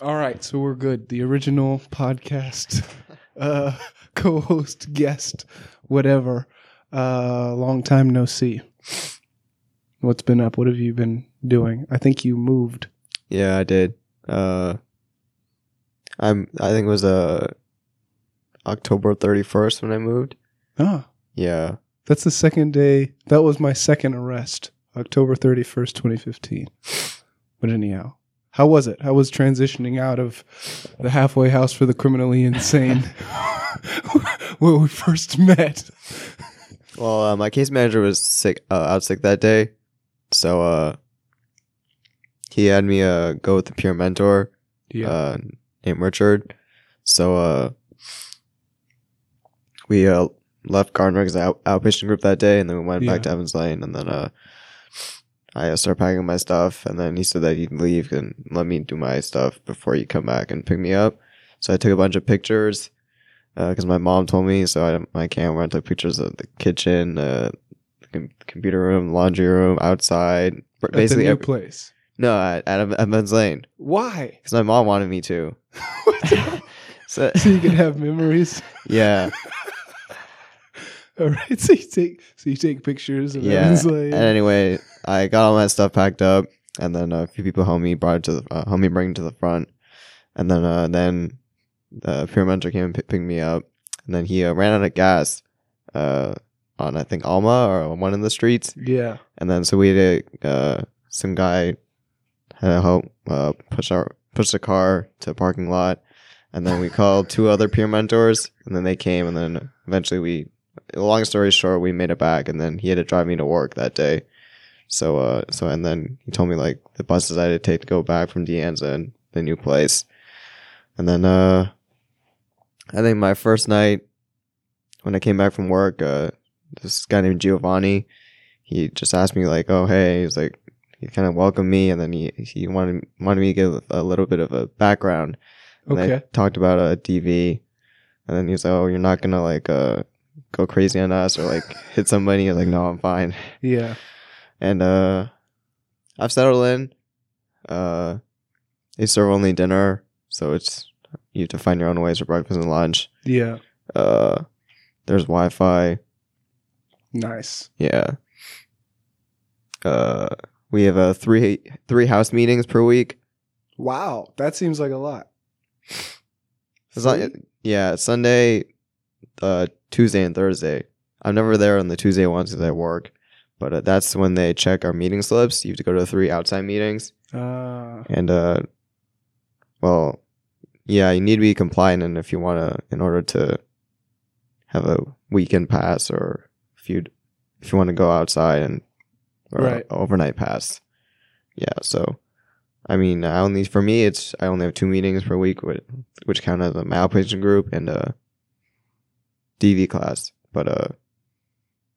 All right, so we're good. The original podcast, uh, co-host, guest, whatever. Uh, long time no see. What's been up? What have you been doing? I think you moved. Yeah, I did. Uh, I'm. I think it was uh October thirty first when I moved. Ah, Yeah. that's the second day. That was my second arrest, October thirty first, twenty fifteen. But anyhow, how was it? How was transitioning out of the halfway house for the criminally insane, where we first met? Well, uh, my case manager was sick, uh, out sick that day, so uh, he had me uh go with the peer mentor, uh, named Richard. So uh, we uh left Gardner's out- outpatient group that day, and then we went Yeah. back to Evans Lane, and then uh, I uh, started packing my stuff, and then he said that he'd leave and let me do my stuff before he'd come back and pick me up. So I took a bunch of pictures because my mom told me. So I my camera. I took pictures of the kitchen, uh, the com- computer room, laundry room, outside. At the Basically, every- place. no, at, at Evans Lane Why? because my mom wanted me to. so so you can have memories. yeah, All right. So you take so you take pictures of yeah. And anyway, I got all my stuff packed up, and then a few people helped me brought it to the uh, helped me bring it to the front, and then uh, then the peer mentor came and pick- picked me up, and then he uh, ran out of gas, uh, on I think Alma or on one of the streets, yeah. and then so we had a, uh, some guy had to help uh, push our push the car to a parking lot, and then we called two other peer mentors, and then they came, and then eventually we. Long story short, we made it back, and then he had to drive me to work that day. So, uh, so and then he told me like the buses I had to take to go back from De Anza and the new place, and then uh, I think my first night when I came back from work, uh, this guy named Giovanni, he just asked me like, "Oh, hey," he's like, he kind of welcomed me, and then he he wanted wanted me to give a little bit of a background. And I Okay. talked about a DV, and then he was like, "Oh, you're not gonna like uh go crazy on us or like hit somebody." Like, "No, I'm fine." Yeah. And uh, I've settled in. Uh, they serve only dinner, so it's you have to find your own ways for breakfast and lunch. Yeah. Uh, there's Wi-Fi. Nice. Yeah. Uh, we have uh, three three house meetings per week. Wow. That seems like a lot. It's not, yeah, Sunday, uh, Tuesday, and Thursday. I'm never there on the Tuesday ones because I work, but uh, that's when they check our meeting slips. You have to go to three outside meetings, Uh, and uh, well, yeah, you need to be compliant, and if you want to, in order to have a weekend pass or if you if you want to go outside and or Right. overnight pass, yeah. So, I mean, I only for me, it's I only have two meetings per week, which, which count as a my outpatient group and a DV class. But uh,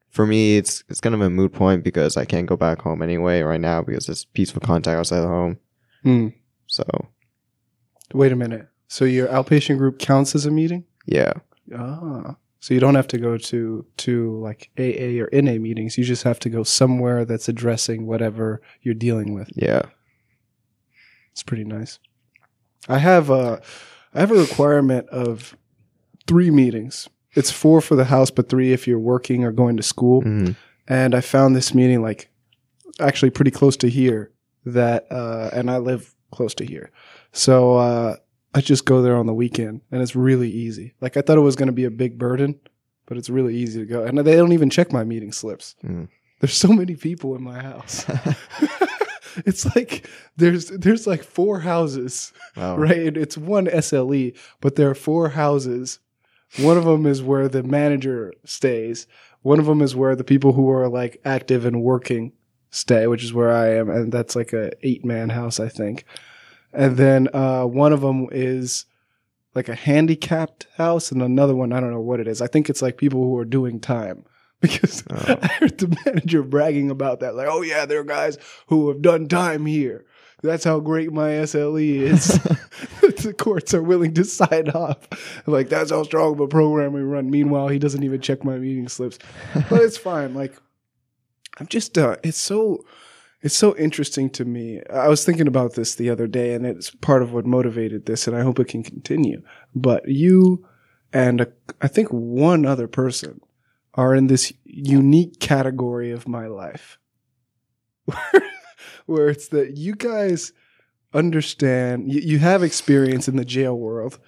for me, it's it's kind of a moot point because I can't go back home anyway right now because it's peaceful contact outside the home. hmm. So Wait a minute. So your outpatient group counts as a meeting? yeah, Ah. So you don't have to go to to like AA or NA meetings. You just have to go somewhere that's addressing whatever you're dealing with. yeah, It's pretty nice. I have a I have a requirement of three meetings. It's four for the house, but three if you're working or going to school. Mhm. And I found this meeting like actually pretty close to here that uh and I live close to here. So uh I just go there on the weekend and it's really easy. Like I thought it was going to be a big burden, but it's really easy to go. And they don't even check my meeting slips. Mm. There's so many people in my house. it's like there's there's like four houses Wow. right? And It's one SLE, but there are four houses. One of them is where the manager stays. One of them is where the people who are like active and working stay, which is where I am, and that's like a eight man house, I think. And then uh, one of them is like a handicapped house, and another one I don't know what it is. I think it's like people who are doing time. Because Oh. I heard the manager bragging about that, like, "Oh yeah, there are guys who have done time here. That's how great my SLE is." the courts are willing to sign off. Like that's how strong of a program we run. Meanwhile, he doesn't even check my meeting slips. But it's fine. Like I'm just uh it's so It's so interesting to me. I was thinking about this the other day, and it's part of what motivated this, and I hope it can continue. But you and a, I think one other person are in this unique category of my life where it's that you guys understand, you, you have experience in the jail world,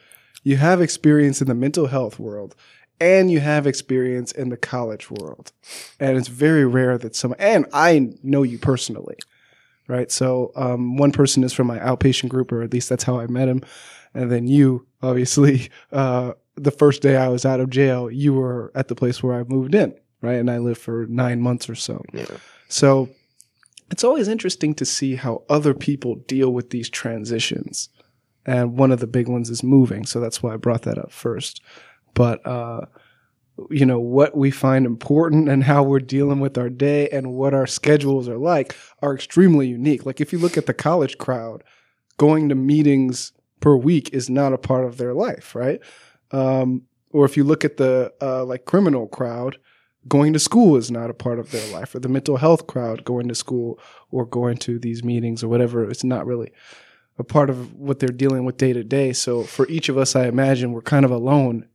you have experience in the mental health world, and you have experience in the college world. And it's very rare that some, and I know you personally, right? So, um, one person is from my outpatient group, or at least that's how I met him. And then you, obviously, uh, the first day I was out of jail, you were at the place where I moved in, right? And I lived for nine months or so. Yeah. So it's always interesting to see how other people deal with these transitions. And one of the big ones is moving. So that's why I brought that up first. But, uh, you know, what we find important and how we're dealing with our day and what our schedules are like are extremely unique. Like if you look at the college crowd, going to meetings per week is not a part of their life, right? Um, or if you look at the uh, like criminal crowd, going to school is not a part of their life, or the mental health crowd going to school or going to these meetings or whatever. It's not really a part of what they're dealing with day to day. So for each of us, I imagine we're kind of alone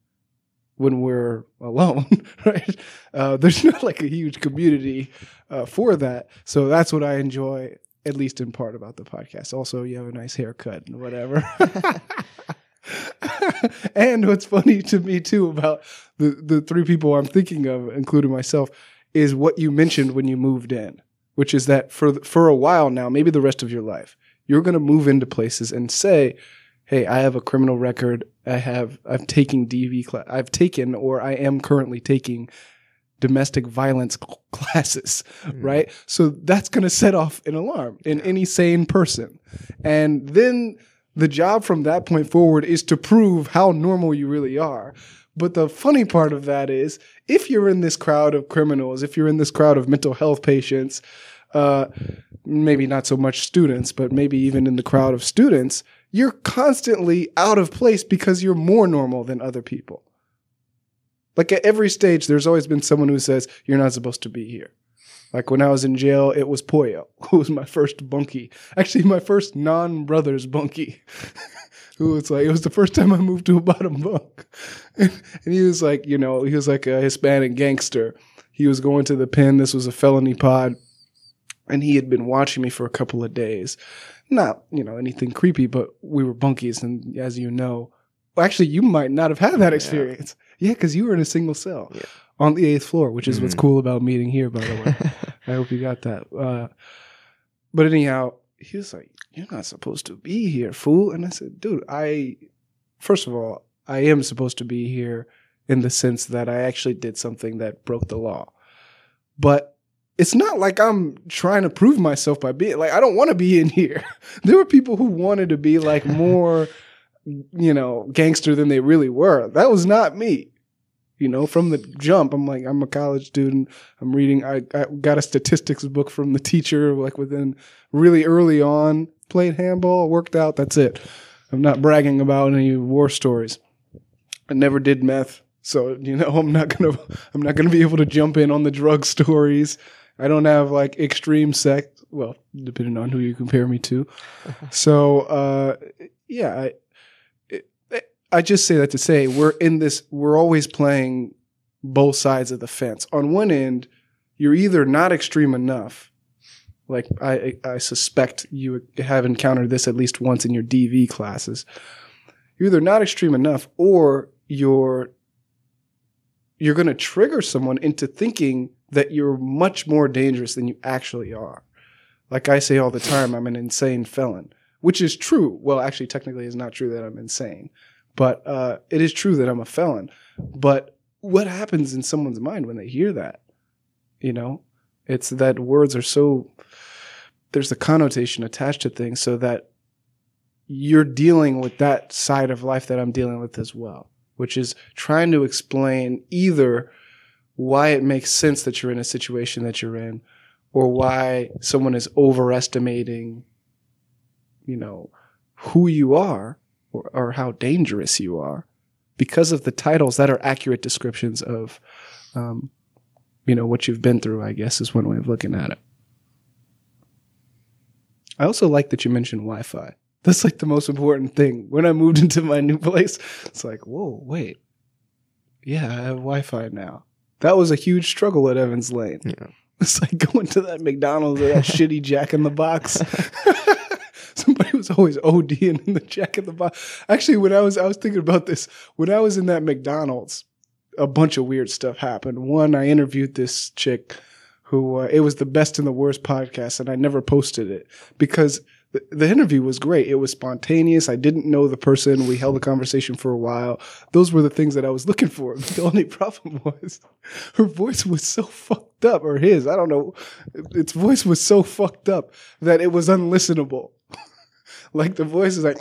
when we're alone, right? Uh, there's not like a huge community uh, for that. So that's what I enjoy, at least in part, about the podcast. Also, you have a nice haircut and whatever. and what's funny to me too about the the three people I'm thinking of, including myself, is what you mentioned when you moved in, which is that for for a while now, maybe the rest of your life, you're going to move into places and say, "Hey, I have a criminal record. I have I've taken DV class. I've taken or I am currently taking." domestic violence classes, Mm. right? So that's going to set off an alarm in any sane person. And then the job from that point forward is to prove how normal you really are. But the funny part of that is if you're in this crowd of criminals, if you're in this crowd of mental health patients, uh, maybe not so much students, but maybe even in the crowd of students, you're constantly out of place because you're more normal than other people. Like at every stage, there's always been someone who says, You're not supposed to be here. Like when I was in jail, it was Poyo, who was my first bunkie. Actually, my first non brothers bunkie. who was like, it was the first time I moved to a bottom bunk. and he was like, you know, he was like a Hispanic gangster. He was going to the pen. This was a felony pod. And he had been watching me for a couple of days. Not, you know, anything creepy, but we were bunkies. And as you know, well, actually, you might not have had that experience. Yeah, because you were in a single cell Yeah. on the eighth floor, which is what's Mhm. cool about meeting here, by the way. I hope you got that. Uh, but anyhow, he was like, "You're not supposed to be here, fool." And I said, "Dude, I first of all, I am supposed to be here in the sense that I actually did something that broke the law, but." It's not like I'm trying to prove myself by being like I don't want to be in here. there were people who wanted to be like more, you know, gangster than they really were. That was not me you know from the jump i'm like i'm a college student. I'm reading i, I got a statistics book from the teacher like within really early on played handball worked out that's it. I'm not bragging about any war stories. I never did meth so you know i'm not gonna i'm not gonna be able to jump in on the drug stories. I don't have like extreme sex well depending on who you compare me to. So uh yeah I, I just say that to say we're in this, we're always playing both sides of the fence. On one end, you're either not extreme enough, like I, I suspect you have encountered this at least once in your DV classes. You're either not extreme enough or you're you're going to trigger someone into thinking that you're much more dangerous than you actually are. Like I say all the time, I'm an insane felon, which is true. Well, actually, technically, it's not true that I'm insane but uh, it is true that I'm a felon. But what happens in someone's mind when they hear that? You know, it's that words are so there's a connotation attached to things, so that you're dealing with that side of life that I'm dealing with as well, which is trying to explain either why it makes sense that you're in a situation that you're in, or why someone is overestimating, you know, who you are or, or how dangerous you are because of the titles that are accurate descriptions of, um, you know, what you've been through, I guess is one way of looking at it. I also like that you mentioned Wi-Fi. That's like the most important thing. When I moved into my new place, it's like, whoa, wait, yeah, I have Wi-Fi now. That was a huge struggle at Evans Lane. Yeah. It's like going to that McDonald's or that shitty Jack in the Box. Was always ODing in the Jack in the Box. Actually, when I was I was thinking about this when I was in that McDonald's, a bunch of weird stuff happened. One, I interviewed this chick who uh, it was the best and the worst podcast, and I never posted it because the, the interview was great. It was spontaneous. I didn't know the person. We held a conversation for a while. Those were the things that I was looking for. The only problem was her voice was so fucked up, or his. I don't know. Its voice was so fucked up that it was unlistenable. Like the voice is like.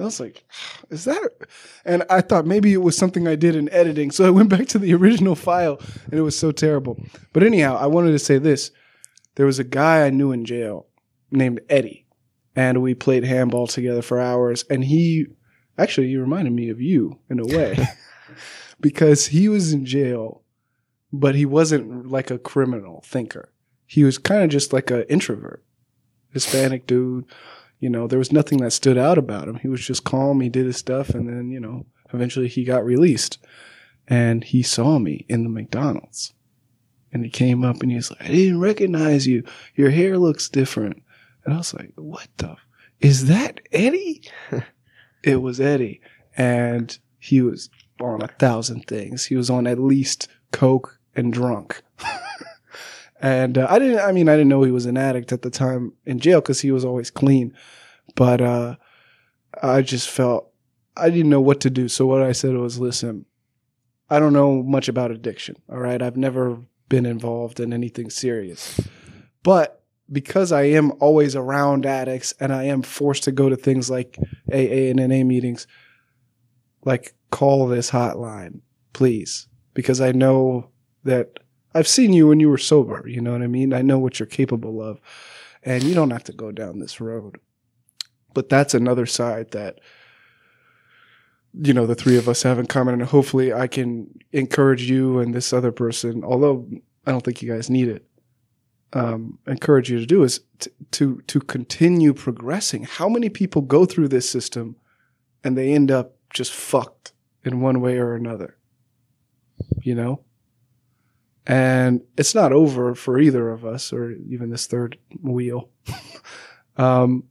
I was like, is that? And I thought maybe it was something I did in editing. So I went back to the original file and it was so terrible. But anyhow, I wanted to say this. There was a guy I knew in jail named Eddie, and we played handball together for hours. And he actually, he reminded me of you in a way because he was in jail, but he wasn't like a criminal thinker. He was kind of just like an introvert, Hispanic dude you know, there was nothing that stood out about him. He was just calm. He did his stuff. And then, you know, eventually he got released and he saw me in the McDonald's and he came up and he's like, I didn't recognize you. Your hair looks different. And I was like, what the, is that Eddie? it was Eddie. And he was on a thousand things. He was on at least coke and drunk. And uh, I didn't, I mean, I didn't know he was an addict at the time in jail because he was always clean. But uh, I just felt, I didn't know what to do. So what I said was, listen, I don't know much about addiction. All right. I've never been involved in anything serious. But because I am always around addicts and I am forced to go to things like AA and NA meetings, like call this hotline, please. Because I know that I've seen you when you were sober. You know what I mean? I know what you're capable of. And you don't have to go down this road. But that's another side that, you know, the three of us have in common. And hopefully I can encourage you and this other person, although I don't think you guys need it, um, encourage you to do is to, to, to continue progressing. How many people go through this system and they end up just fucked in one way or another? You know? And it's not over for either of us or even this third wheel. um,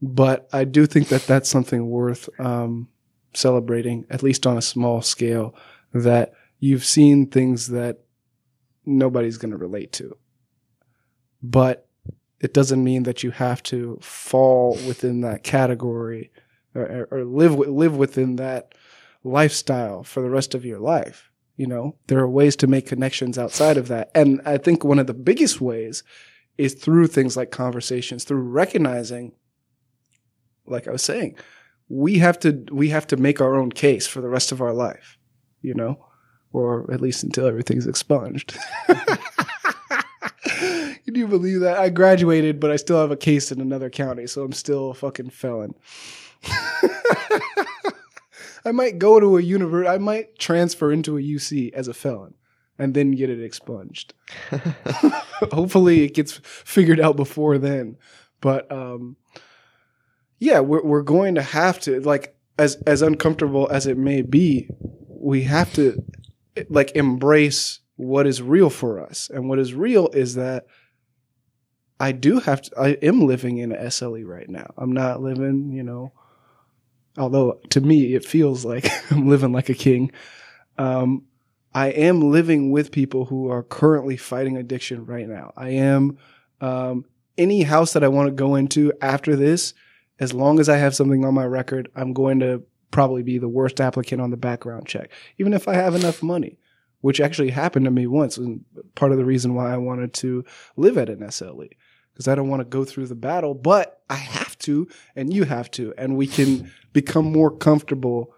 but I do think that that's something worth um, celebrating, at least on a small scale, that you've seen things that nobody's going to relate to. But it doesn't mean that you have to fall within that category or, or live live within that lifestyle for the rest of your life. You know, there are ways to make connections outside of that. And I think one of the biggest ways is through things like conversations, through recognizing, like I was saying, we have to, we have to make our own case for the rest of our life, you know, or at least until everything's expunged. Can you believe that? I graduated, but I still have a case in another county, so I'm still a fucking felon. I might go to a university. I might transfer into a UC as a felon and then get it expunged. Hopefully, it gets figured out before then. But um, yeah, we're we're going to have to like as as uncomfortable as it may be, we have to like embrace what is real for us, and what is real is that. I do have to, I am living in a SLE right now. I'm not living, you know, although to me it feels like I'm living like a king. Um, I am living with people who are currently fighting addiction right now. I am um, any house that I want to go into after this, as long as I have something on my record, I'm going to probably be the worst applicant on the background check, even if I have enough money, which actually happened to me once. And part of the reason why I wanted to live at an SLE because I don't want to go through the battle, but I have to, and you have to, and we can become more comfortable,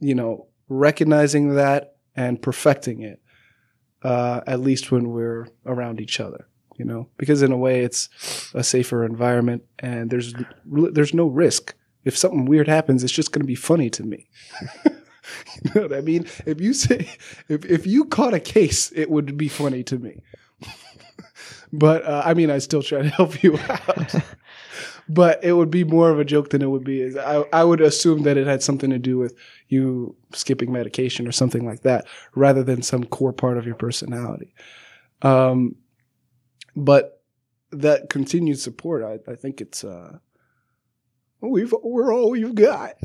you know, recognizing that and perfecting it, uh, at least when we're around each other, you know, because in a way it's a safer environment and there's, there's no risk. If something weird happens, it's just going to be funny to me. you know what I mean? If you say, if, if you caught a case, it would be funny to me but uh, I mean, I still try to help you out. but it would be more of a joke than it would be. I I would assume that it had something to do with you skipping medication or something like that, rather than some core part of your personality. Um, but that continued support, I, I think it's uh, we've we're all we've got.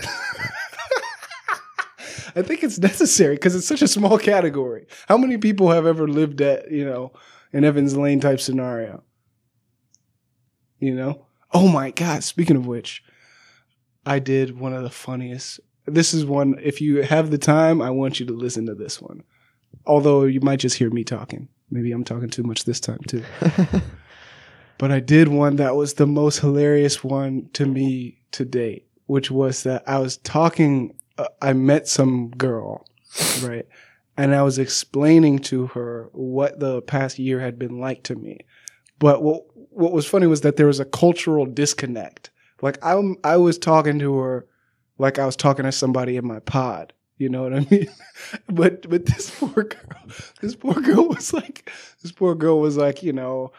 I think it's necessary because it's such a small category. How many people have ever lived at you know an Evans Lane type scenario? You know. Oh my God! Speaking of which, I did one of the funniest. This is one. If you have the time, I want you to listen to this one. Although you might just hear me talking. Maybe I'm talking too much this time too. but I did one that was the most hilarious one to me to date, which was that I was talking. Uh, I met some girl, right, and I was explaining to her what the past year had been like to me. But what what was funny was that there was a cultural disconnect. Like I I was talking to her like I was talking to somebody in my pod. You know what I mean? but but this poor girl, this poor girl was like, this poor girl was like, you know,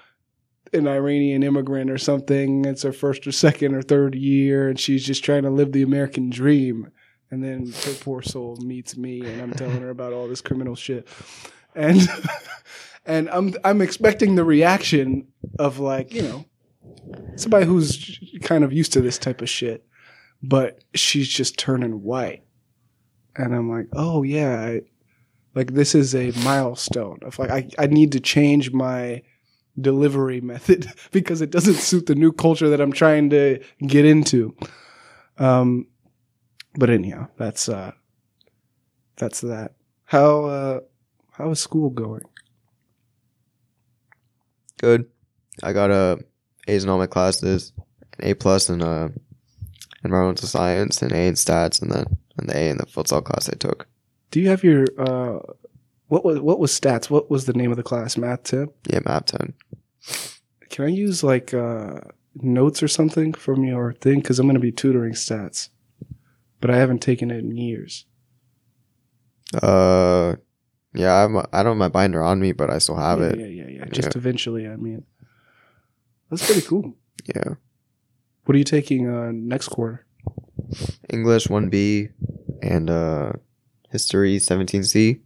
an Iranian immigrant or something. It's her first or second or third year, and she's just trying to live the American dream. And then her poor soul meets me, and I'm telling her about all this criminal shit, and and I'm I'm expecting the reaction of like you know somebody who's kind of used to this type of shit, but she's just turning white and I'm like, oh yeah, I, like this is a milestone of like I, I need to change my delivery method because it doesn't suit the new culture that I'm trying to get into. Um, but anyhow, that's uh, that's that. How uh, how is school going? Good. I got a A's in all my classes, an A plus in uh, environmental science, an A in stats, and then an A in the futsal class I took. Do you have your uh, what was what was stats? What was the name of the class? Math ten. Yeah, Math ten. Can I use like uh, notes or something from your thing? Because I'm going to be tutoring stats, but I haven't taken it in years. Uh, yeah, I'm, I don't have my binder on me, but I still have yeah, it. Yeah, yeah, yeah. Just eventually, I mean, that's pretty cool. Yeah. What are you taking uh, next quarter? English 1B and uh, History 17C.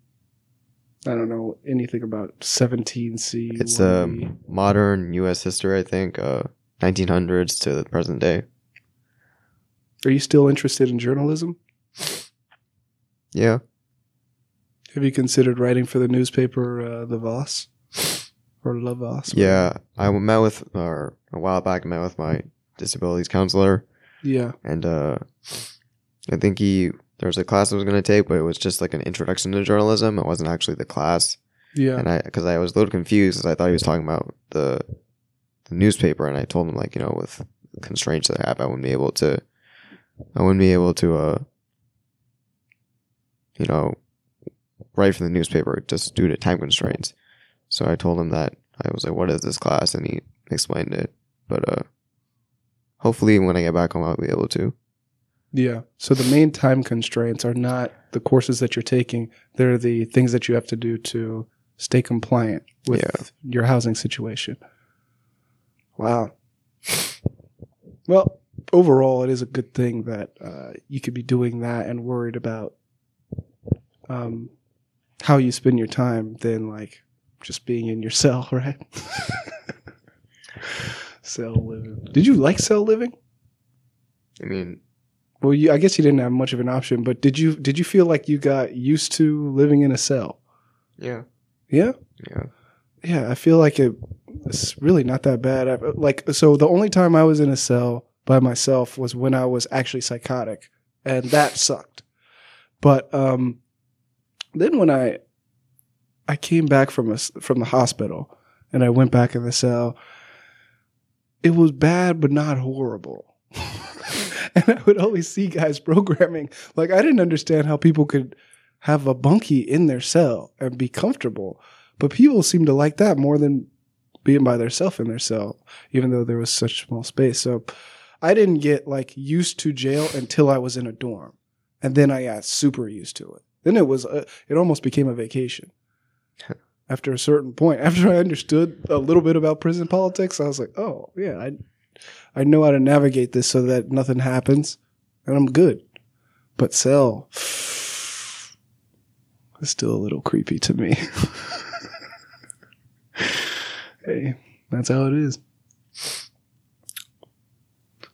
I don't know anything about 17C. It's 1B. um, modern U.S. history, I think, uh, 1900s to the present day. Are you still interested in journalism? Yeah. Have you considered writing for the newspaper, uh, The Voz? Or La Voz? Yeah. I met with, or a while back, I met with my disabilities counselor, Yeah. and uh, I think he, there was a class I was going to take, but it was just like an introduction to journalism. It wasn't actually the class. Yeah. and I because I was a little confused because I thought he was talking about the the newspaper, and I told him like you know with constraints that I have, I wouldn't be able to, I wouldn't be able to, uh, you know, write for the newspaper just due to time constraints. So I told him that I was like, "What is this class?" and he explained it. But uh, hopefully, when I get back home, I'll be able to. Yeah. So the main time constraints are not the courses that you're taking, they're the things that you have to do to stay compliant with Yeah. your housing situation. Wow. Well, overall, it is a good thing that uh, you could be doing that and worried about um, how you spend your time than like just being in your cell, right? cell living. Did you like cell living? I mean, Well, you, I guess you didn't have much of an option, but did you did you feel like you got used to living in a cell? yeah, Yeah, yeah, yeah. I feel like it, it's really not that bad. I, like, so the only time I was in a cell by myself was when I was actually psychotic, and that sucked. But um, then when I I came back from a, from the hospital and I went back in the cell, it was bad but not horrible. and I would always see guys programming. Like I didn't understand how people could have a bunkie in their cell and be comfortable, but people seem to like that more than being by themselves in their cell, even though there was such small space. So I didn't get like used to jail until I was in a dorm, and then I got super used to it. Then it was uh, it almost became a vacation. after a certain point. After I understood a little bit about prison politics, I was like, oh yeah, I I know how to navigate this so that nothing happens, and I'm good. But cell is still a little creepy to me. hey, that's how it is.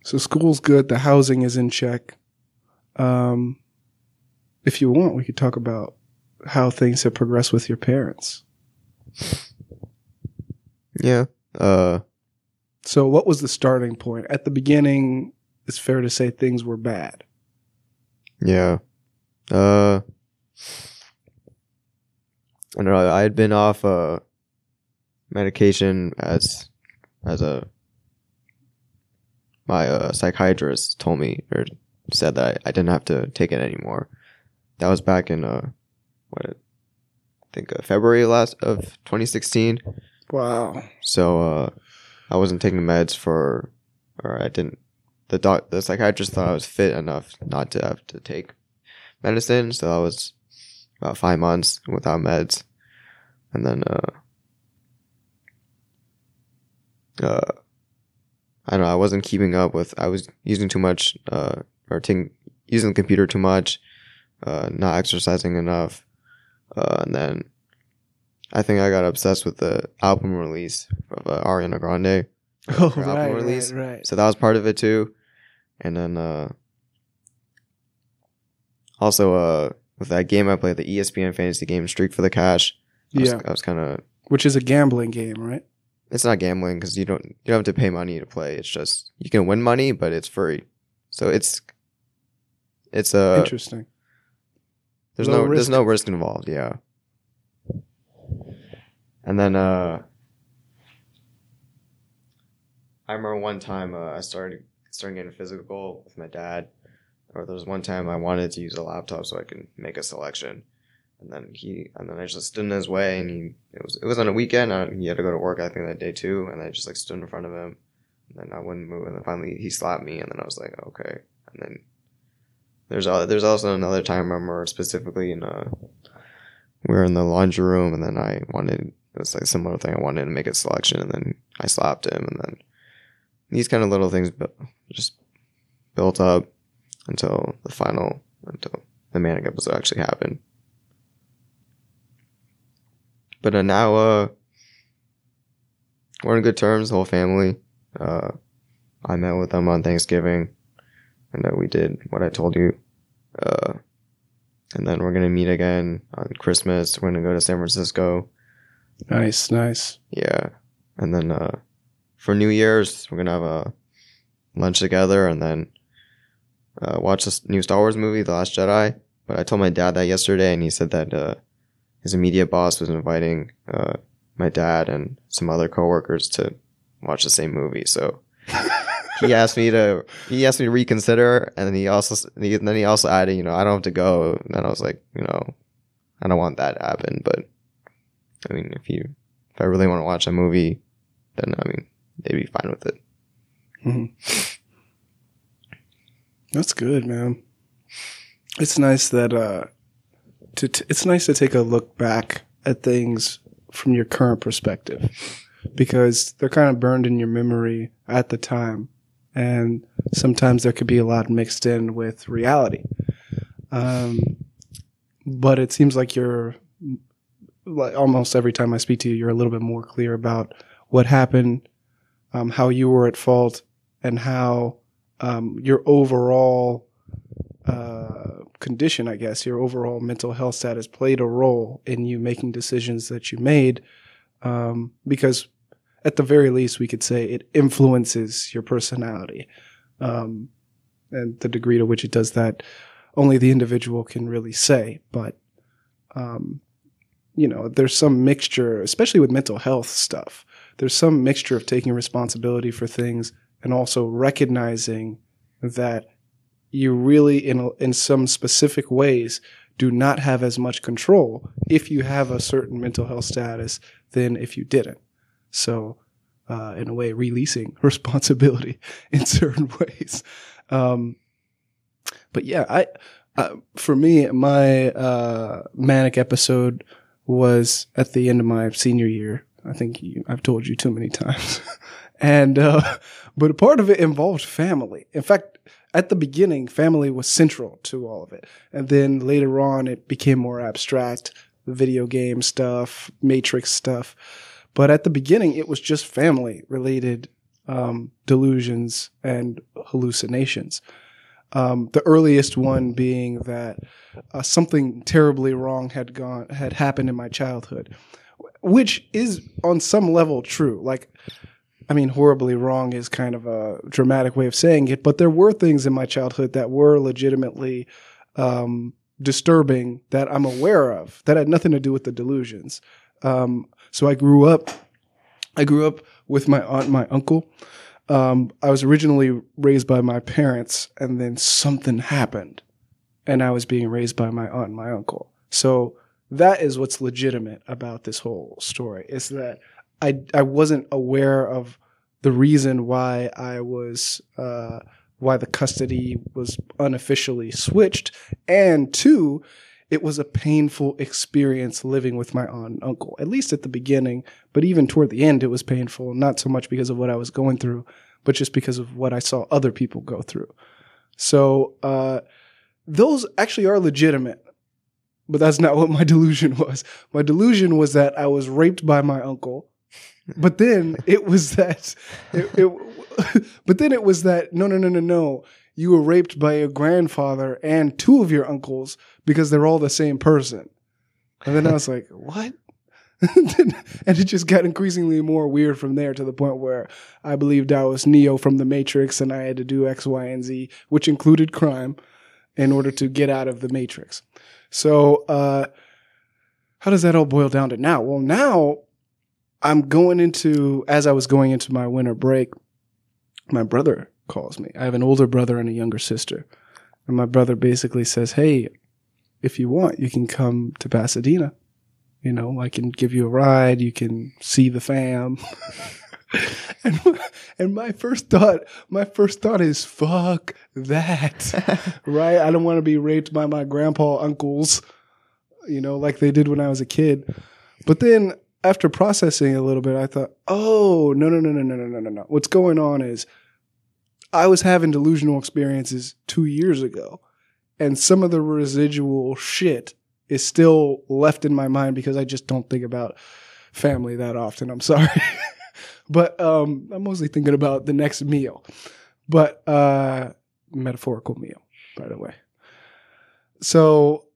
So school's good. The housing is in check. Um, if you want, we could talk about how things have progressed with your parents. Yeah. Uh, So, what was the starting point? At the beginning, it's fair to say things were bad. yeah. Uh, I don't know. I had been off uh medication as as a my uh, psychiatrist told me or said that I, I didn't have to take it anymore. That was back in uh what I think uh, February last of 2016. Wow. So uh, I wasn't taking meds for, or I didn't. The doc, the psychiatrist thought I was fit enough not to have to take medicine. So I was about five months without meds, and then uh, uh, I don't know. I wasn't keeping up with. I was using too much, uh, or taking using the computer too much, uh, not exercising enough, uh, and then I think I got obsessed with the album release of uh, Ariana Grande. Oh, Her album right, release. right, right. So that was part of it too. And then uh also uh with that game I played, the ESPN fantasy game Streak for the Cash. I was, Yeah, I was kind of which is a gambling game, right? it's not gambling because you don't you don't have to pay money to play. It's just you can win money, but it's free. So it's it's uh Interesting. There's Low no there's risk. no risk involved. Yeah. And then uh I remember one time uh, I started started getting physical with my dad. Or there was one time I wanted to use a laptop so I could make a selection, and then he and then I just stood in his way, and he it was it was on a weekend. Uh, he had to go to work I think that day too, and I just like stood in front of him, and then I wouldn't move, and then finally he slapped me, and then I was like okay, and then there's al- there's also another time I remember specifically in uh we were in the laundry room, and then I wanted it was like a similar thing. I wanted to make a selection, and then I slapped him, and then these kind of little things just built up until the final, until the manic episode actually happened. But uh, now, uh, we're in good terms, the whole family. Uh, I met with them on Thanksgiving, and uh, we did what I told you. Uh, and then we're gonna meet again on Christmas. We're gonna go to San Francisco. Nice, nice. Yeah. And then uh for New Year's we're gonna have a lunch together and then uh watch this new Star Wars movie, The Last Jedi. But I told my dad that yesterday and he said that uh his immediate boss was inviting uh my dad and some other coworkers to watch the same movie. So he asked me to he asked me to reconsider and then he also he, then he also added, you know, I don't have to go. And I was like, you know, I don't want that to happen, but I mean, if you if I really want to watch a movie, then I mean, they'd be fine with it. Mhm. That's good, man. It's nice that uh, to t- it's nice to take a look back at things from your current perspective because they're kind of burned in your memory at the time, and sometimes there could be a lot mixed in with reality. Um, but it seems like you're like almost every time I speak to you, you're a little bit more clear about what happened, um, how you were at fault, and how um, your overall uh, condition, I guess, your overall mental health status played a role in you making decisions that you made. Um, because at the very least, we could say it influences your personality. Um, and the degree to which it does that, only the individual can really say. But, um, you know, there's some mixture, especially with mental health stuff. There's some mixture of taking responsibility for things and also recognizing that you really, in in some specific ways, do not have as much control if you have a certain mental health status than if you didn't. So, uh, in a way, releasing responsibility in certain ways. Um, but yeah, I uh, for me, my uh, manic episode was at the end of my senior year. I think you, I've told you too many times. and, uh, but a part of it involved family. In fact, at the beginning, family was central to all of it. And then later on, it became more abstract, video game stuff, matrix stuff. But at the beginning, it was just family related um, delusions and hallucinations. Um, the earliest one being that uh, something terribly wrong had gone had happened in my childhood, which is on some level true. Like, I mean, horribly wrong is kind of a dramatic way of saying it, but there were things in my childhood that were legitimately um, disturbing that I'm aware of that had nothing to do with the delusions. Um, so I grew up. I grew up with my aunt, and my uncle. Um, I was originally raised by my parents, and then something happened, and I was being raised by my aunt and my uncle. So that is what's legitimate about this whole story is that I I wasn't aware of the reason why I was uh, why the custody was unofficially switched, and two, it was a painful experience living with my aunt and uncle, at least at the beginning. But even toward the end, it was painful, not so much because of what I was going through, but just because of what I saw other people go through. So, uh, those actually are legitimate, but that's not what my delusion was. My delusion was that I was raped by my uncle. But then it was that, it, it, but then it was that, no, no, no, no, no you were raped by your grandfather and two of your uncles because they're all the same person. And then I was like, what? and it just got increasingly more weird from there to the point where I believed I was Neo from the Matrix and I had to do X, Y, and Z, which included crime in order to get out of the Matrix. So, uh, how does that all boil down to now? Well, now I'm going into, as I was going into my winter break, my brother calls me. I have an older brother and a younger sister. And my brother basically says, Hey, if you want, you can come to Pasadena. You know, I can give you a ride. You can see the fam. and, and my first thought, my first thought is, fuck that. right? I don't want to be raped by my grandpa uncles, you know, like they did when I was a kid. But then after processing a little bit, I thought, oh, no, no, no, no, no, no, no, no, no. What's going on is I was having delusional experiences two years ago, and some of the residual shit is still left in my mind because I just don't think about family that often. I'm sorry. but um, I'm mostly thinking about the next meal. But uh, metaphorical meal, by the way. So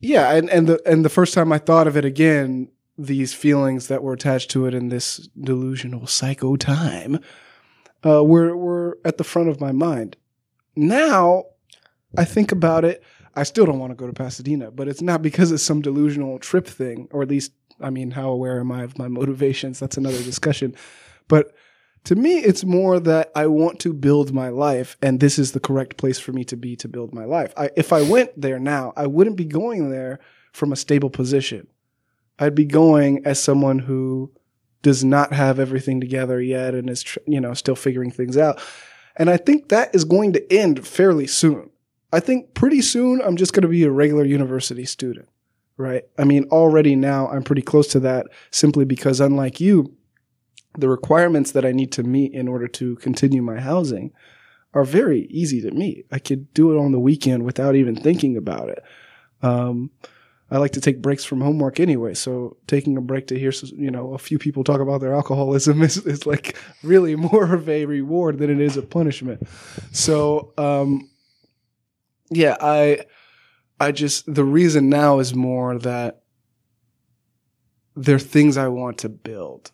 yeah, and, and the and the first time I thought of it again, these feelings that were attached to it in this delusional psycho time uh, were were at the front of my mind. Now, I think about it. I still don't want to go to Pasadena, but it's not because it's some delusional trip thing, or at least, I mean, how aware am I of my motivations? That's another discussion. But to me, it's more that I want to build my life, and this is the correct place for me to be to build my life. I, if I went there now, I wouldn't be going there from a stable position. I'd be going as someone who does not have everything together yet and is, you know, still figuring things out. And I think that is going to end fairly soon. I think pretty soon I'm just going to be a regular university student, right? I mean, already now I'm pretty close to that simply because unlike you, the requirements that I need to meet in order to continue my housing are very easy to meet. I could do it on the weekend without even thinking about it. Um, I like to take breaks from homework anyway. So taking a break to hear, you know, a few people talk about their alcoholism is, is like really more of a reward than it is a punishment. So, um, yeah, I, I just, the reason now is more that there are things I want to build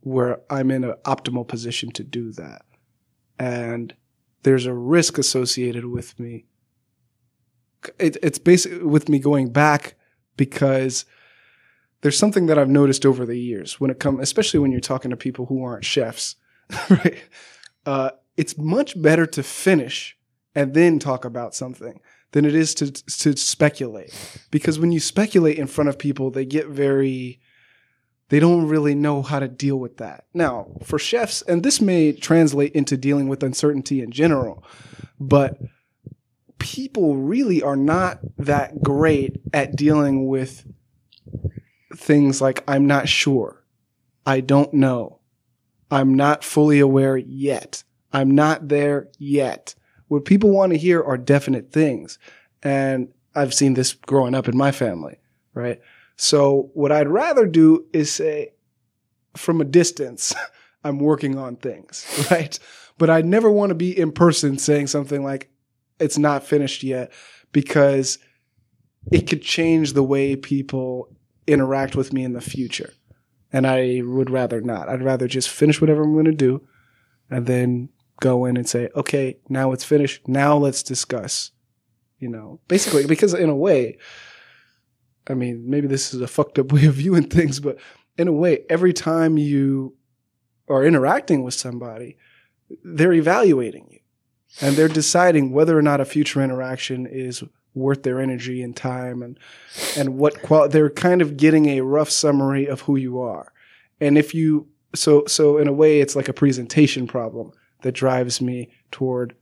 where I'm in an optimal position to do that. And there's a risk associated with me it, it's basically with me going back because there's something that I've noticed over the years when it comes, especially when you're talking to people who aren't chefs, right? Uh, it's much better to finish and then talk about something than it is to to speculate because when you speculate in front of people, they get very they don't really know how to deal with that. Now, for chefs, and this may translate into dealing with uncertainty in general, but people really are not that great at dealing with things like I'm not sure, I don't know, I'm not fully aware yet, I'm not there yet. What people want to hear are definite things. And I've seen this growing up in my family, right? So what I'd rather do is say from a distance, I'm working on things, right? But I never want to be in person saying something like, it's not finished yet because it could change the way people interact with me in the future. And I would rather not. I'd rather just finish whatever I'm going to do and then go in and say, okay, now it's finished. Now let's discuss, you know, basically, because in a way, I mean, maybe this is a fucked up way of viewing things, but in a way, every time you are interacting with somebody, they're evaluating you and they're deciding whether or not a future interaction is worth their energy and time and and what qual they're kind of getting a rough summary of who you are. And if you so so in a way it's like a presentation problem that drives me toward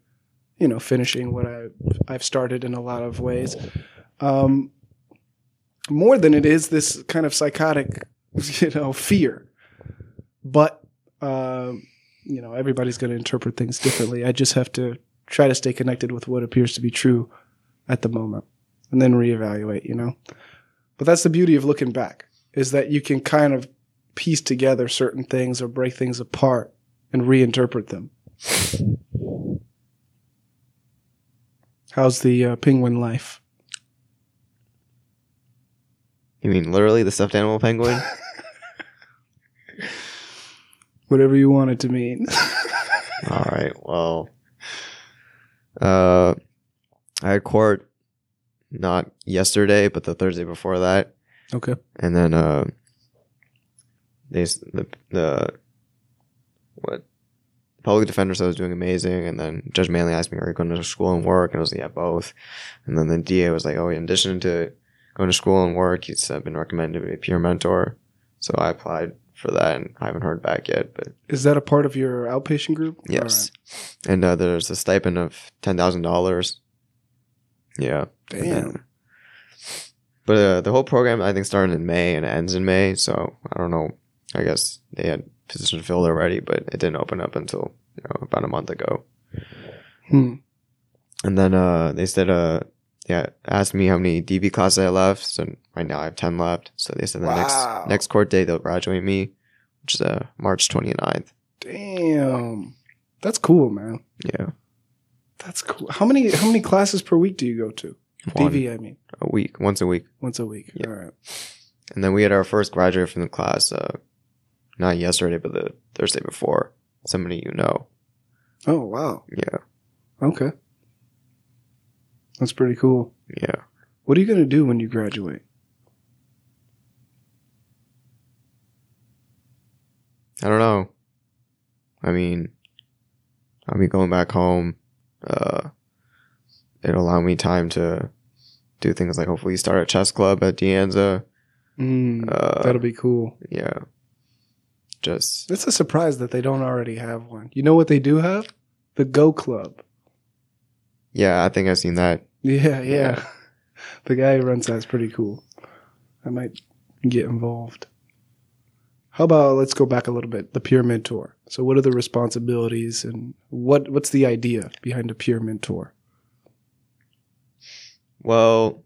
you know finishing what I I've started in a lot of ways. Um more than it is this kind of psychotic you know fear. But um you know everybody's going to interpret things differently i just have to try to stay connected with what appears to be true at the moment and then reevaluate, you know? But that's the beauty of looking back is that you can kind of piece together certain things or break things apart and reinterpret them. How's the uh, penguin life? You mean literally the stuffed animal penguin? Whatever you want it to mean. All right. Well, uh, I had court not yesterday, but the Thursday before that, okay. and then uh, they the the what public defender said I was doing amazing, and then Judge Manley asked me, "Are you going to school and work?" And I was like, "Yeah, both." And then the DA was like, "Oh, in addition to going to school and work, he's uh, been recommended to be a peer mentor." So I applied for that, and I haven't heard back yet, but Is that a part of your outpatient group? yes. And uh, there's a stipend of ten thousand dollars. Yeah. Right. Damn. But uh, the whole program, I think, started in May and ends in May. So I don't know. I guess they had positions filled already, but it didn't open up until you know about a month ago. Hmm. And then uh, they said, uh, yeah, asked me how many DV classes I left. So right now I have ten left. So they said the Wow. next next court day they'll graduate me, which is uh, March 29th. Damn. That's cool, man. Yeah, That's cool. How many how many classes per week do you go to? One DV, I mean, a week, once a week. once a week. Yeah. All right. And then we had our first graduate from the class, uh, not yesterday, but the Thursday before. Somebody you know. Oh wow. Yeah. Okay. That's pretty cool. Yeah. What are you going to do when you graduate? I don't know. I mean, I'll be going back home. Uh, it'll allow me time to do things like hopefully start a chess club at De Anza. Mm, Uh, that'll be cool. Yeah. Just, It's a surprise that they don't already have one. You know what they do have? The Go Club. yeah, I think I've seen that. Yeah, yeah. The guy who runs that's pretty cool. I might get involved. How about let's go back a little bit. The peer mentor. So, what are the responsibilities and what what's the idea behind a peer mentor? Well,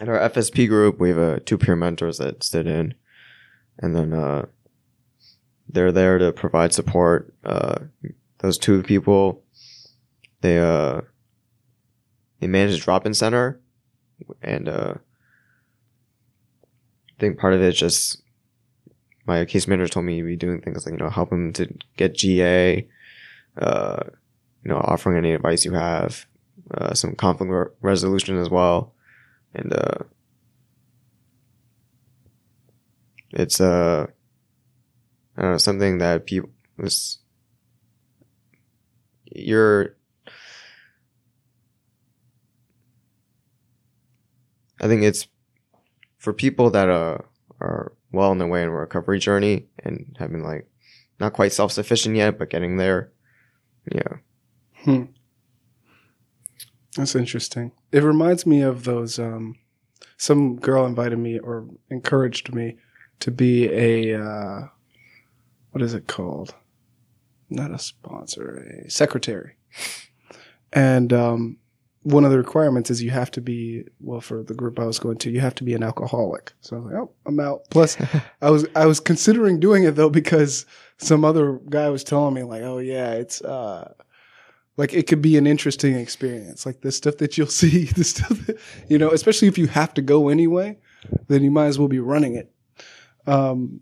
at our FSP group, we have uh, two peer mentors that sit in, and then uh, they're there to provide support. Uh, those two people, they they manage a drop-in center, and uh, I think part of it is just my case manager told me to be doing things like you know help them to get GA, uh, you know offering any advice you have, uh, some conflict re- resolution as well, and uh, it's uh, I don't know something that people was you're. I think it's for people that uh, are well on their way in a recovery journey and have been like not quite self sufficient yet, but getting there. Yeah. Hmm. That's interesting. It reminds me of those um, some girl invited me or encouraged me to be a uh, what is it called? Not a sponsor, a secretary. And um, one of the requirements is you have to be well for the group I was going to. You have to be an alcoholic. So I was like, oh, I'm out. Plus, I was I was considering doing it though because some other guy was telling me like, oh yeah, it's uh, like it could be an interesting experience. Like the stuff that you'll see, the stuff that, you know, especially if you have to go anyway, then you might as well be running it. Um,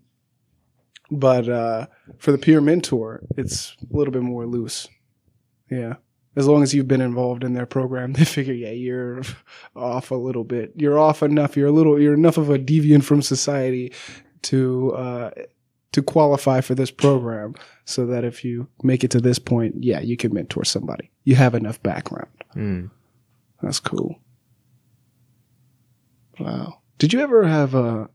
but uh, for the peer mentor, it's a little bit more loose. Yeah. As long as you've been involved in their program, they figure, yeah, you're off a little bit. You're off enough. You're a little. You're enough of a deviant from society to uh, to qualify for this program. So that if you make it to this point, yeah, you can mentor somebody. You have enough background. Mm. That's cool. Wow. Did you ever have a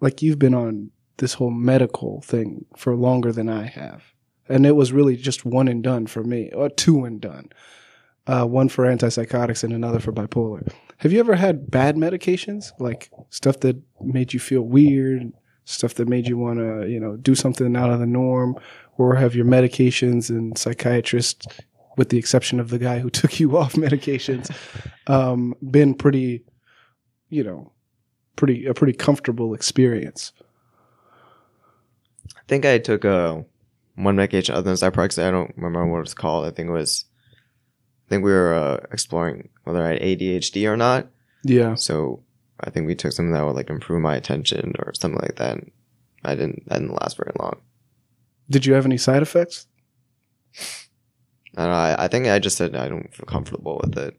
like you've been on this whole medical thing for longer than I have? And it was really just one and done for me, or two and done. Uh, one for antipsychotics and another for bipolar. Have you ever had bad medications, like stuff that made you feel weird, stuff that made you want to, you know, do something out of the norm, or have your medications and psychiatrists, with the exception of the guy who took you off medications, um, been pretty, you know, pretty a pretty comfortable experience? I think I took a one medication other than Zyprexa. I don't remember what it's called. I think it was. I think we were uh, exploring whether I had ADHD or not. Yeah. So I think we took something that would like improve my attention or something like that. And I didn't. That didn't last very long. Did you have any side effects? I, don't know, I, I think I just said I don't feel comfortable with it.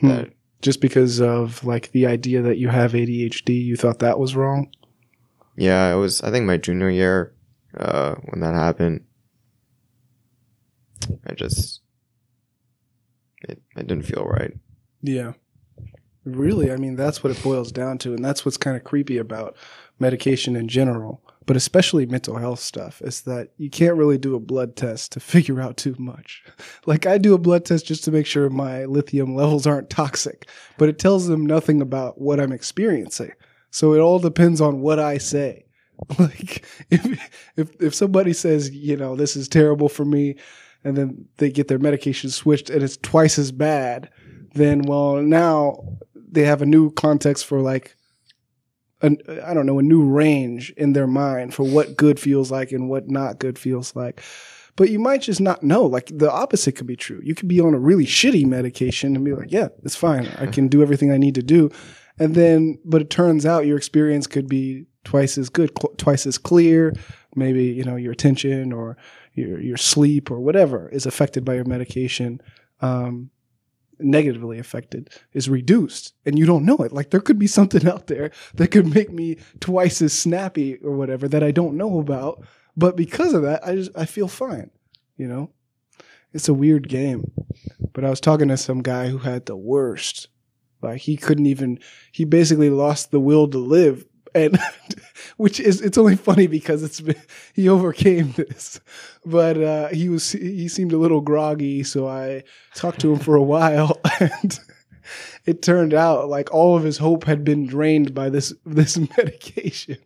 Hmm. That Just because of like the idea that you have ADHD, you thought that was wrong? yeah, it was. I think my junior year uh, when that happened. I just it it didn't feel right. Yeah. Really, I mean, that's what it boils down to. And that's what's kind of creepy about medication in general, but especially mental health stuff, is that you can't really do a blood test to figure out too much. Like, I do a blood test just to make sure my lithium levels aren't toxic, but it tells them nothing about what I'm experiencing. So it all depends on what I say. Like, if, if, if somebody says, you know, this is terrible for me, and then they get their medication switched and it's twice as bad, then well now they have a new context for like an I don't know a new range in their mind for what good feels like and what not good feels like. But you might just not know. Like the opposite could be true. You could be on a really shitty medication and be like, "Yeah, it's fine. I can do everything I need to do." And then, but it turns out your experience could be twice as good, twice as clear. Maybe you know your attention or your your sleep or whatever is affected by your medication. Um, negatively affected is reduced and you don't know it. Like there could be something out there that could make me twice as snappy or whatever that I don't know about. But because of that I just I feel fine you know? It's a weird game. But I was talking to some guy who had the worst. Like he couldn't even he basically lost the will to live and which is it's only funny because it's been, he overcame this but uh, he was he seemed a little groggy so i talked to him for a while and it turned out like all of his hope had been drained by this this medication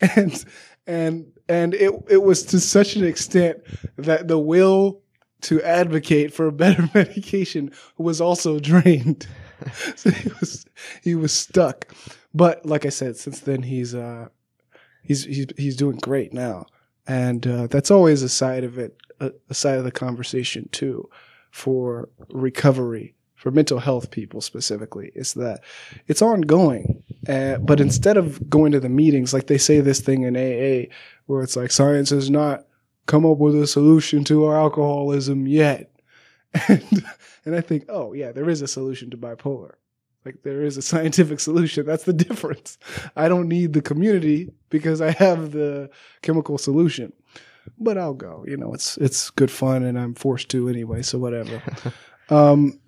and and and it it was to such an extent that the will to advocate for a better medication was also drained so he was he was stuck. But like I said, since then he's uh he's he's he's doing great now, and uh, that's always a side of it, a, a side of the conversation too, for recovery for mental health people specifically is that it's ongoing. Uh, but instead of going to the meetings, like they say this thing in AA, where it's like science has not come up with a solution to our alcoholism yet. And, and I think, oh yeah, there is a solution to bipolar. Like there is a scientific solution. That's the difference. I don't need the community because I have the chemical solution. But I'll go. You know, it's it's good fun and I'm forced to anyway, so whatever. um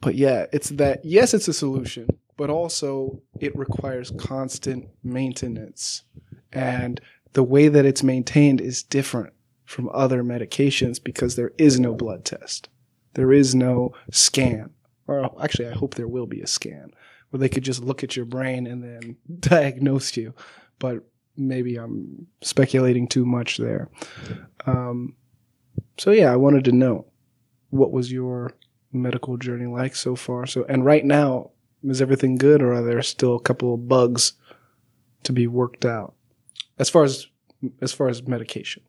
but yeah, it's that yes, it's a solution, but also it requires constant maintenance. And the way that it's maintained is different from other medications because there is no blood test. There is no scan or actually, I hope there will be a scan where they could just look at your brain and then diagnose you. But maybe I'm speculating too much there. Um, so yeah, I wanted to know what was your medical journey like so far. So, and right now, is everything good, or are there still a couple of bugs to be worked out as far as as far as medication?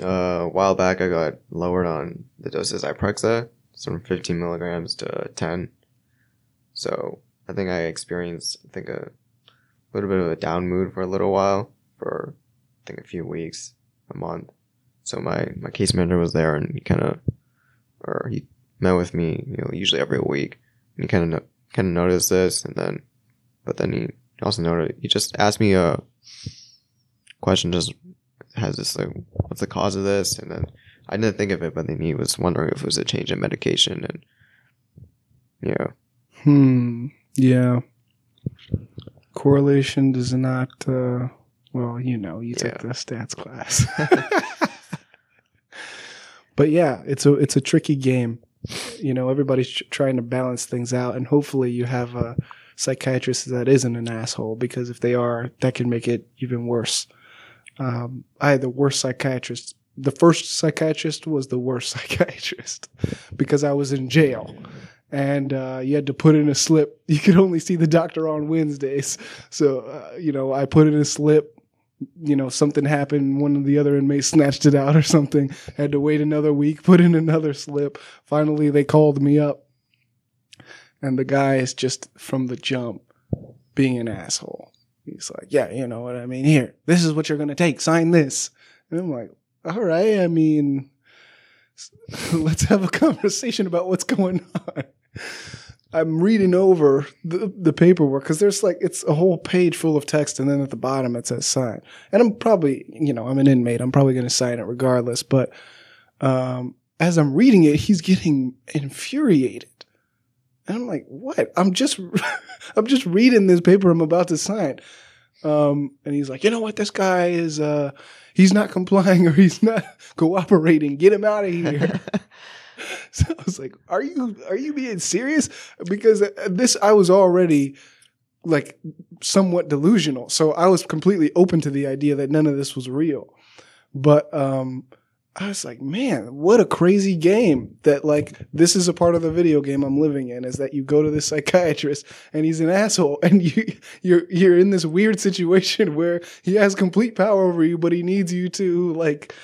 Uh, a while back, I got lowered on the doses of Zyprexa, so from 15 milligrams to 10. So I think I experienced, I think a little bit of a down mood for a little while, for I think a few weeks, a month. So my my case manager was there, and he kind of, or he met with me, you know, usually every week, and he kind of kind of noticed this, and then, but then he also noted he just asked me a question, just has this like, what's the cause of this, and then I didn't think of it, but then he was wondering if it was a change in medication, and yeah, Hmm. Yeah. Correlation does not. Uh, well, you know, you took Yeah. the stats class. but yeah, it's a it's a tricky game. You know, everybody's trying to balance things out, and hopefully, you have a psychiatrist that isn't an asshole. Because if they are, that can make it even worse. Um, I had the worst psychiatrist. The first psychiatrist was the worst psychiatrist because I was in jail and uh, you had to put in a slip. You could only see the doctor on Wednesdays. So, uh, you know, I put in a slip. You know, something happened. One of the other inmates snatched it out or something. Had to wait another week, put in another slip. Finally, they called me up. And the guy is just from the jump being an asshole. He's like, yeah, you know what I mean? Here, this is what you're going to take. Sign this. And I'm like, all right. I mean, let's have a conversation about what's going on. I'm reading over the, the paperwork because there's like it's a whole page full of text, and then at the bottom it says sign. And I'm probably, you know, I'm an inmate. I'm probably going to sign it regardless. But um, as I'm reading it, he's getting infuriated, and I'm like, "What? I'm just, I'm just reading this paper I'm about to sign." Um, and he's like, "You know what? This guy is, uh, he's not complying or he's not cooperating. Get him out of here." So I was like, "Are you are you being serious?" Because this I was already like somewhat delusional, so I was completely open to the idea that none of this was real. But um, I was like, "Man, what a crazy game!" That like this is a part of the video game I'm living in is that you go to this psychiatrist and he's an asshole, and you you're you're in this weird situation where he has complete power over you, but he needs you to like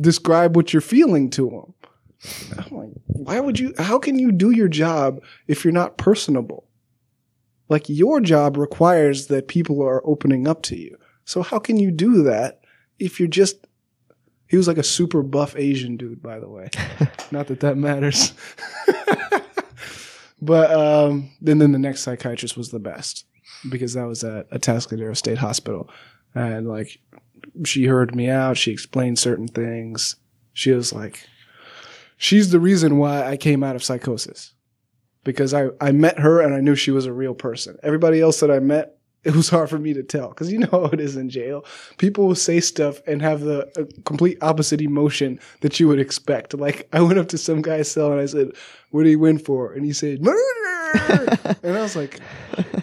describe what you're feeling to him. I'm like, why would you? How can you do your job if you're not personable? Like your job requires that people are opening up to you. So how can you do that if you're just? He was like a super buff Asian dude, by the way. not that that matters. but um, then then the next psychiatrist was the best because that was at Atascadero State Hospital, and like she heard me out. She explained certain things. She was like, she's the reason why I came out of psychosis because I, I met her and I knew she was a real person. Everybody else that I met, it was hard for me to tell because you know how it is in jail. People will say stuff and have the uh, complete opposite emotion that you would expect. Like I went up to some guy's cell and I said, "What do you win for?" And he said, "Murder," and I was like,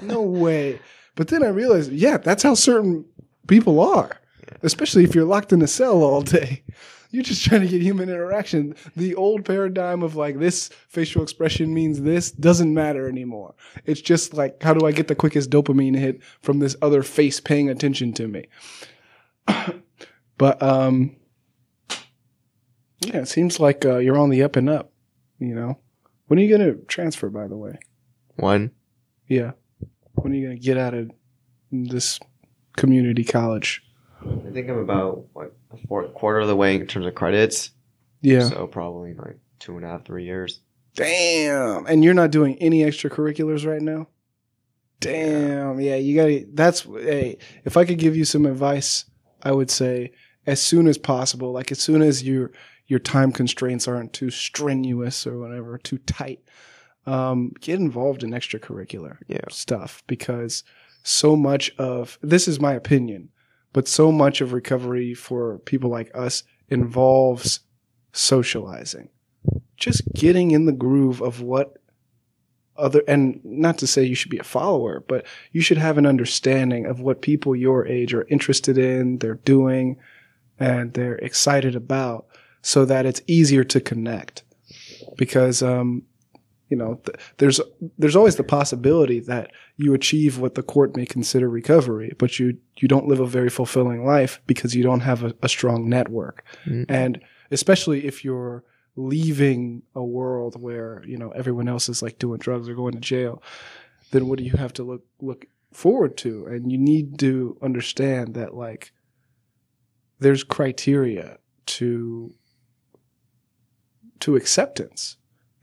"No way." But then I realized, yeah, that's how certain people are, especially if you're locked in a cell all day. You're just trying to get human interaction. The old paradigm of like this facial expression means this doesn't matter anymore. It's just like, how do I get the quickest dopamine hit from this other face paying attention to me? but, um, yeah, it seems like uh, you're on the up and up, you know? When are you going to transfer, by the way? one. Yeah. When are you going to get out of this community college? I think I'm about like a fourth, quarter of the way in terms of credits. Yeah. So probably like two and a half, three years. Damn. And you're not doing any extracurriculars right now? Damn. Yeah, you got to that's hey, if I could give you some advice, I would say as soon as possible, like as soon as your your time constraints aren't too strenuous or whatever, too tight, um, get involved in extracurricular Yeah. stuff because so much of this is my opinion, but so much of recovery for people like us involves socializing. just getting in the groove of what other and not to say you should be a follower, but you should have an understanding of what people your age are interested in, they're doing, and they're excited about so that it's easier to connect. Because um, you know, th- there's there's always the possibility that you achieve what the court may consider recovery, but you you don't live a very fulfilling life because you don't have a, a strong network, Mm. and especially if you're leaving a world where you know everyone else is like doing drugs or going to jail, then what do you have to look look forward to? And you need to understand that like there's criteria to to acceptance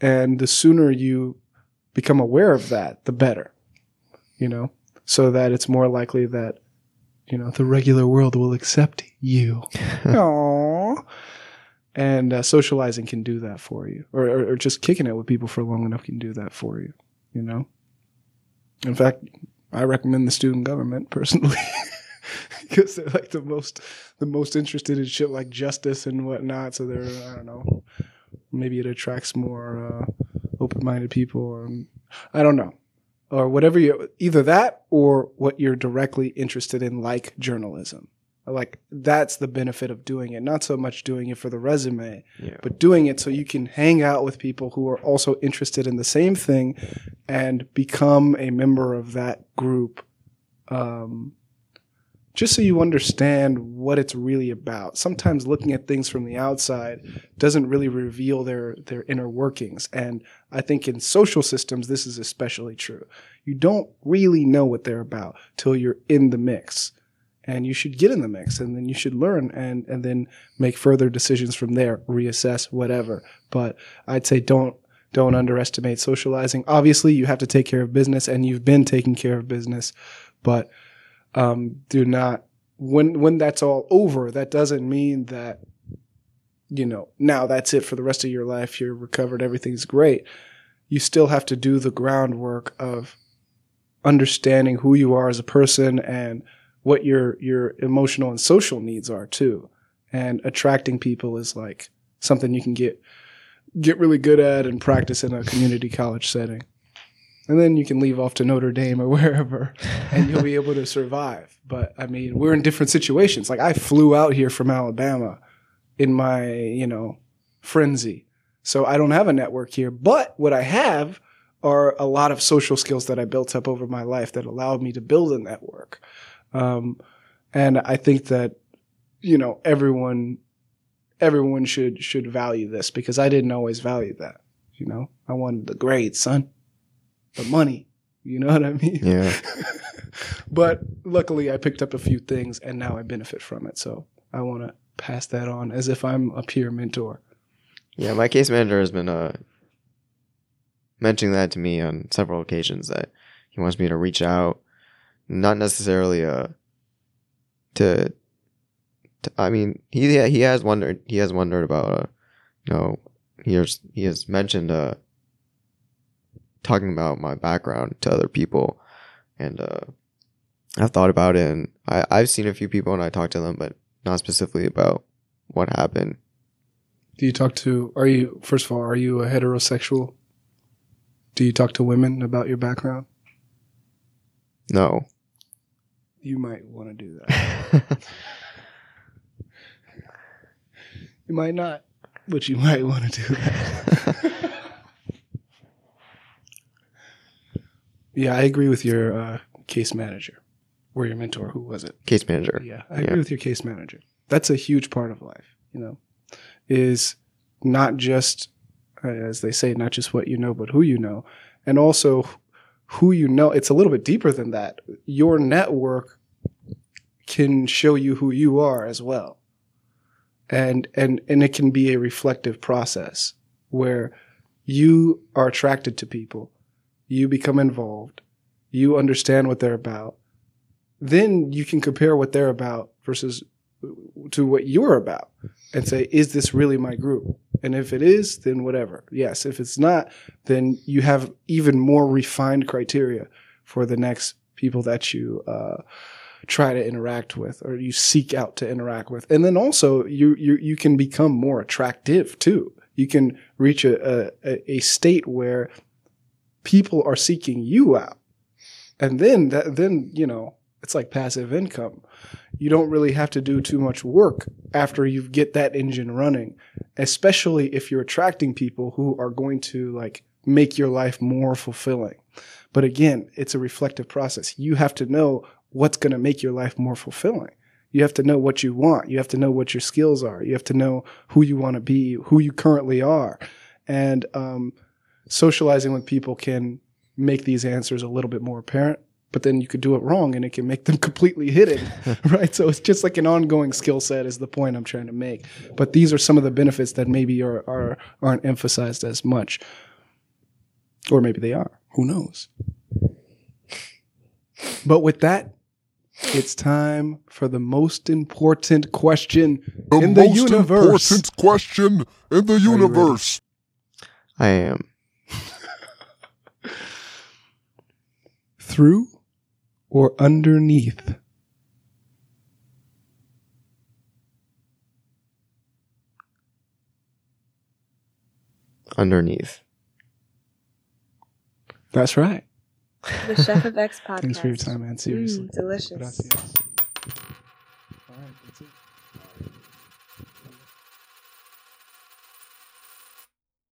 and the sooner you become aware of that the better you know? So that it's more likely that you know the regular world will accept you. Aww. and uh, socializing can do that for you. Or, or, or just kicking it with people for long enough can do that for you you know? In fact i recommend the student government personally. Because they're like the most the most interested in shit like justice and whatnot. So they're i don't know maybe it attracts more uh, open-minded people or i don't know. Or whatever you either that or what you're directly interested in like journalism. Like that's the benefit of doing it. Not so much doing it for the resume Yeah. but doing it so you can hang out with people who are also interested in the same thing and become a member of that group um, just so you understand what it's really about. Sometimes looking at things from the outside doesn't really reveal their their inner workings, and I think in social systems this is especially true. You don't really know what they're about till you're in the mix, and you should get in the mix, and then you should learn, and and then make further decisions from there, reassess whatever. But I'd say don't don't underestimate socializing. Obviously, you have to take care of business, and you've been taking care of business, but um, do not when when that's all over that doesn't mean that you know now that's it for the rest of your life you're recovered everything's great. You still have to do the groundwork of understanding who you are as a person and what your your emotional and social needs are too. And attracting people is like something you can get get really good at and practice in a community college setting and then you can leave off to Notre Dame or wherever and you'll be able to survive. But I mean, we're in different situations. Like I flew out here from Alabama in my, you know, frenzy. So I don't have a network here, but what I have are a lot of social skills that I built up over my life that allowed me to build a network. Um, and I think that, you know, everyone, everyone should, should value this because I didn't always value that. You know, I wanted the grades, son the money. You know what I mean? Yeah. but luckily, I picked up a few things and now I benefit from it. So I want to pass that on as if I'm a peer mentor. Yeah, my case manager has been uh mentioning that to me on several occasions that he wants me to reach out, not necessarily uh to, to I mean he he has wondered he has wondered about uh you know he has he has mentioned uh talking about my background to other people and uh I've thought about it and I I've seen a few people and I talked to them but not specifically about what happened Do you talk to, are you, first of all, are you a heterosexual? Do you talk to women about your background? no You might want to do that. You might not, but you might want to do that. yeah, I agree with your uh, case manager or your mentor. Who was it? case manager. Yeah, I agree Yeah. with your case manager. That's a huge part of life, you know, is not just, uh, as they say, not just what you know, but who you know. And also who you know. It's a little bit deeper than that. Your network can show you who you are as well. And, and, and it can be a reflective process where you are attracted to people. You become involved. You understand what they're about then you can compare what they're about versus to what you're about and say, is this really my group? And if it is, then whatever. Yes. If it's not, then you have even more refined criteria for the next people that you, uh, try to interact with or you seek out to interact with. And then also you, you, you can become more attractive too. You can reach a, a, a state where people are seeking you out. And then that, then, you know, it's like passive income. You don't really have to do too much work after you get that engine running, especially if you're attracting people who are going to like make your life more fulfilling. But again, it's a reflective process. You have to know what's going to make your life more fulfilling. You have to know what you want. You have to know what your skills are. You have to know who you want to be, who you currently are. And um, socializing with people can make these answers a little bit more apparent, but then you could do it wrong and it can make them completely hidden, right? So it's just like an ongoing skill set is the point I'm trying to make. But these are some of the benefits that maybe are, are aren't emphasized as much. Or maybe they are. Who knows? But with that, it's time for the most important question The in the most universe. important question in the universe. I am. Through or underneath? Underneath. That's right. The Chef of X podcast. Thanks for your time, man. Seriously. Mm, delicious. Gracias.